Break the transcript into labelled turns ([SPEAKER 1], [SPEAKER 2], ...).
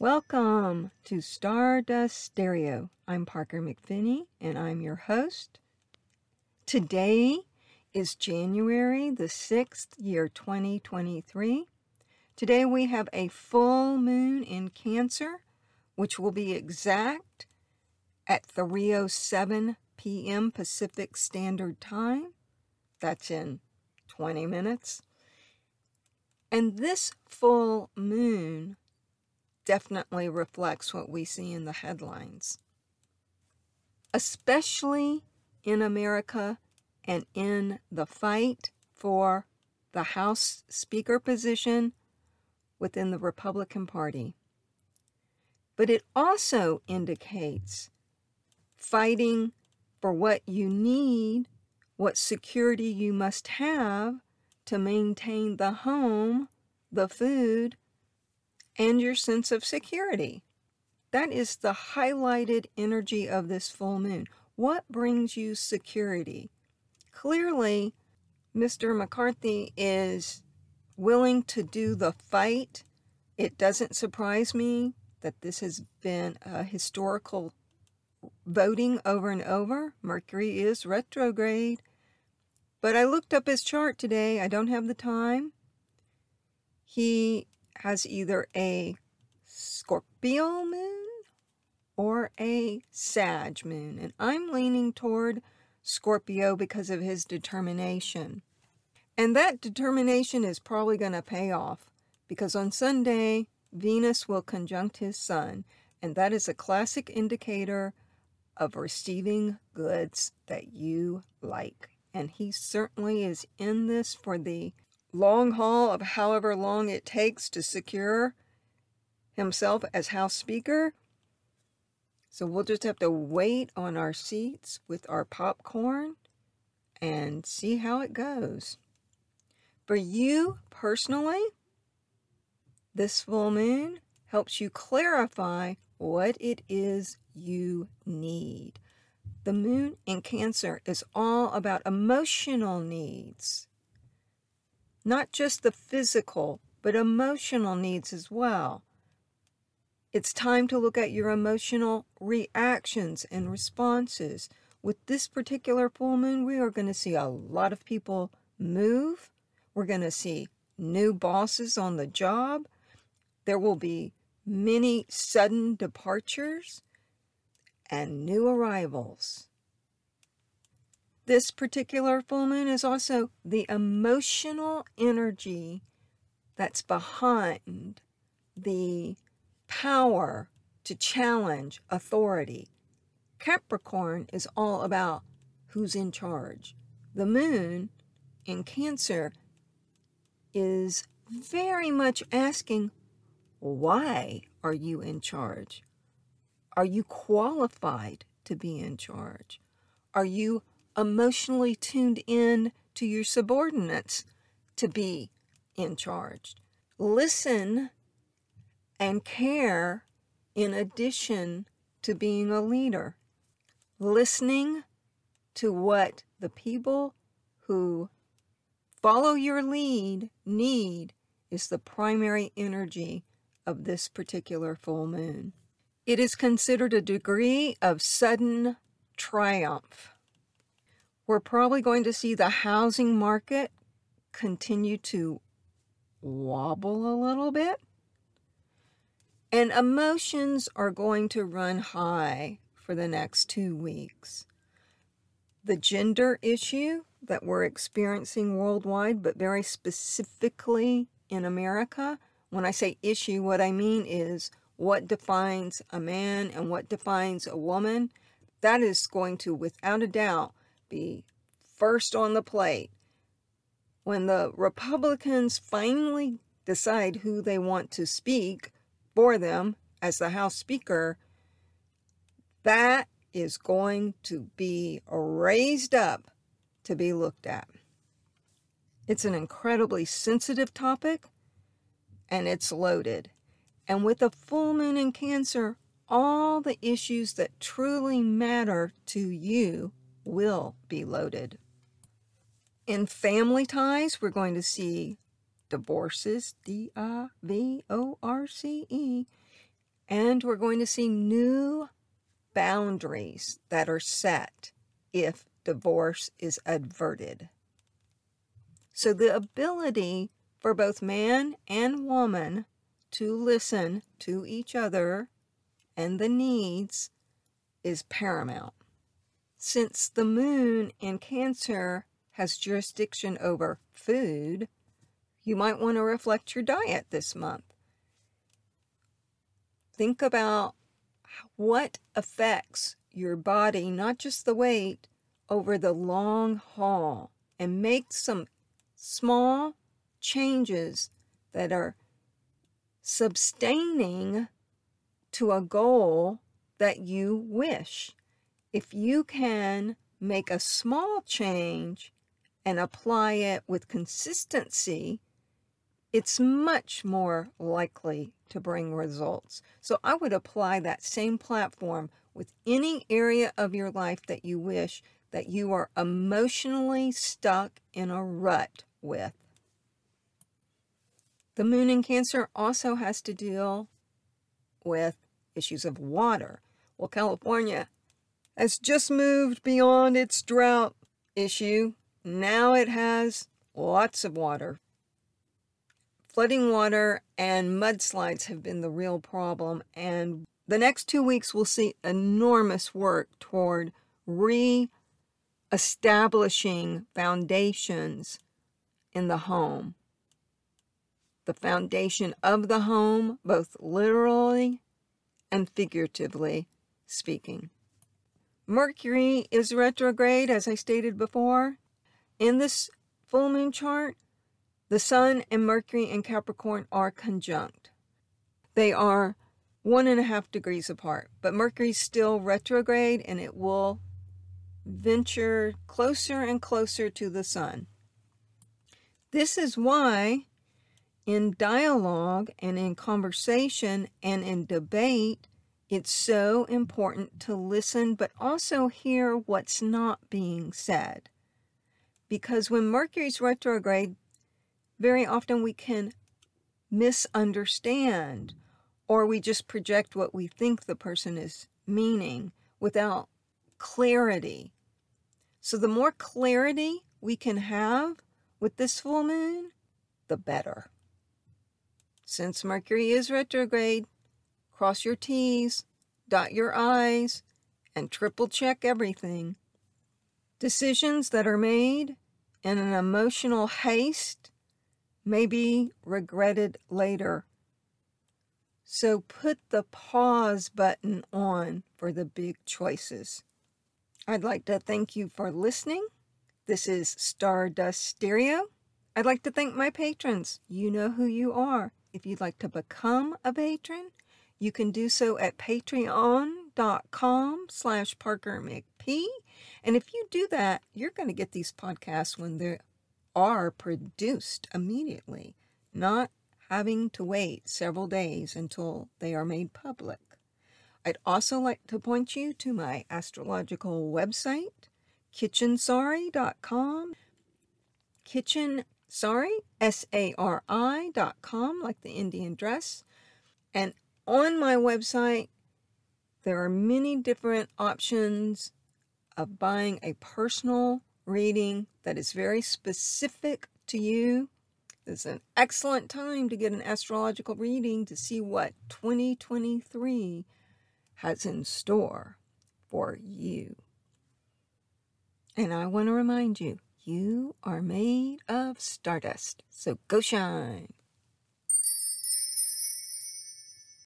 [SPEAKER 1] Welcome to Stardust Stereo. I'm Parker McPhinney and I'm your host. Today is January the 6th, year 2023. Today we have a full moon in Cancer, which will be exact at 3:07 p.m. Pacific Standard Time. That's in 20 minutes. And this full moon definitely reflects what we see in the headlines. Especially in America and in the fight for the House Speaker position within the Republican Party. But it also indicates fighting for what you need, what security you must have to maintain the home, the food, and your sense of security. That is the highlighted energy of this full moon. What brings you security? Clearly, Mr. McCarthy is willing to do the fight. It doesn't surprise me that this has been a historical voting over and over. Mercury is retrograde. But I looked up his chart today. I don't have the time. He has either a Scorpio moon or a Sag moon. And I'm leaning toward Scorpio because of his determination. And that determination is probably going to pay off because on Sunday, Venus will conjunct his sun. And that is a classic indicator of receiving goods that you like. And he certainly is in this for the long haul of however long it takes to secure himself as House Speaker. So we'll just have to wait on our seats with our popcorn and see how it goes. For you personally, this full moon helps you clarify what it is you need. The moon in Cancer is all about emotional needs, not just the physical, but emotional needs as well. It's time to look at your emotional reactions and responses. With this particular full moon, we are going to see a lot of people move. We're going to see new bosses on the job. There will be many sudden departures and new arrivals. This particular full moon is also the emotional energy that's behind the power to challenge authority. Capricorn is all about who's in charge. The moon in Cancer is very much asking, why are you in charge? Are you qualified to be in charge? Are you emotionally tuned in to your subordinates to be in charge? Listen and care in addition to being a leader. Listening to what the people who follow your lead need is the primary energy of this particular full moon. It is considered a degree of sudden triumph. We're probably going to see the housing market continue to wobble a little bit. And emotions are going to run high for the next two weeks. The gender issue that we're experiencing worldwide, but very specifically in America, when I say issue, what I mean is what defines a man and what defines a woman. That is going to, without a doubt, be first on the plate. When the Republicans finally decide who they want to speak for them as the House Speaker, that is going to be raised up to be looked at. It's an incredibly sensitive topic and it's loaded. And with a full moon in Cancer, all the issues that truly matter to you will be loaded. In family ties, we're going to see divorces, D I V O R C E, And we're going to see new boundaries that are set if divorce is averted. So, the ability for both man and woman to listen to each other and the needs is paramount. Since the moon in Cancer has jurisdiction over food, you might want to reflect your diet this month. Think about what affects your body, not just the weight, over the long haul, and make some small changes that are sustaining to a goal that you wish. If you can make a small change and apply it with consistency, it's much more likely to bring results. So I would apply that same platform with any area of your life that you wish that you are emotionally stuck in a rut with. The moon in Cancer also has to deal with issues of water. Well, California has just moved beyond its drought issue. Now it has lots of water. Flooding water and mudslides have been the real problem, and the next two weeks we'll see enormous work toward re establishing foundations in the home. The foundation of the home, both literally and figuratively speaking. Mercury is retrograde, as I stated before. In this full moon chart, the Sun and Mercury in Capricorn are conjunct. They are one and a half degrees apart, but Mercury's still retrograde and it will venture closer and closer to the Sun. This is why in dialogue and in conversation and in debate, it's so important to listen, but also hear what's not being said. Because when Mercury's retrograde, very often we can misunderstand or we just project what we think the person is meaning without clarity. So, the more clarity we can have with this full moon, the better. Since Mercury is retrograde, cross your T's, dot your I's, and triple check everything. Decisions that are made in an emotional haste may be regretted later. So put the pause button on for the big choices. I'd like to thank you for listening. This is Stardust Stereo. I'd like to thank my patrons. You know who you are. If you'd like to become a patron, you can do so at patreon.com slash Parker McP. And if you do that, you're going to get these podcasts when they are produced immediately, not having to wait several days until they are made public. I'd also like to point you to my astrological website, kitchensari.com. Kitchen, sorry, S A R I.com, like the Indian dress. And on my website, there are many different options of buying a personal reading that is very specific to you. It's an excellent time to get an astrological reading to see what 2023 has in store for you. And I want to remind you, you are made of stardust. So go shine.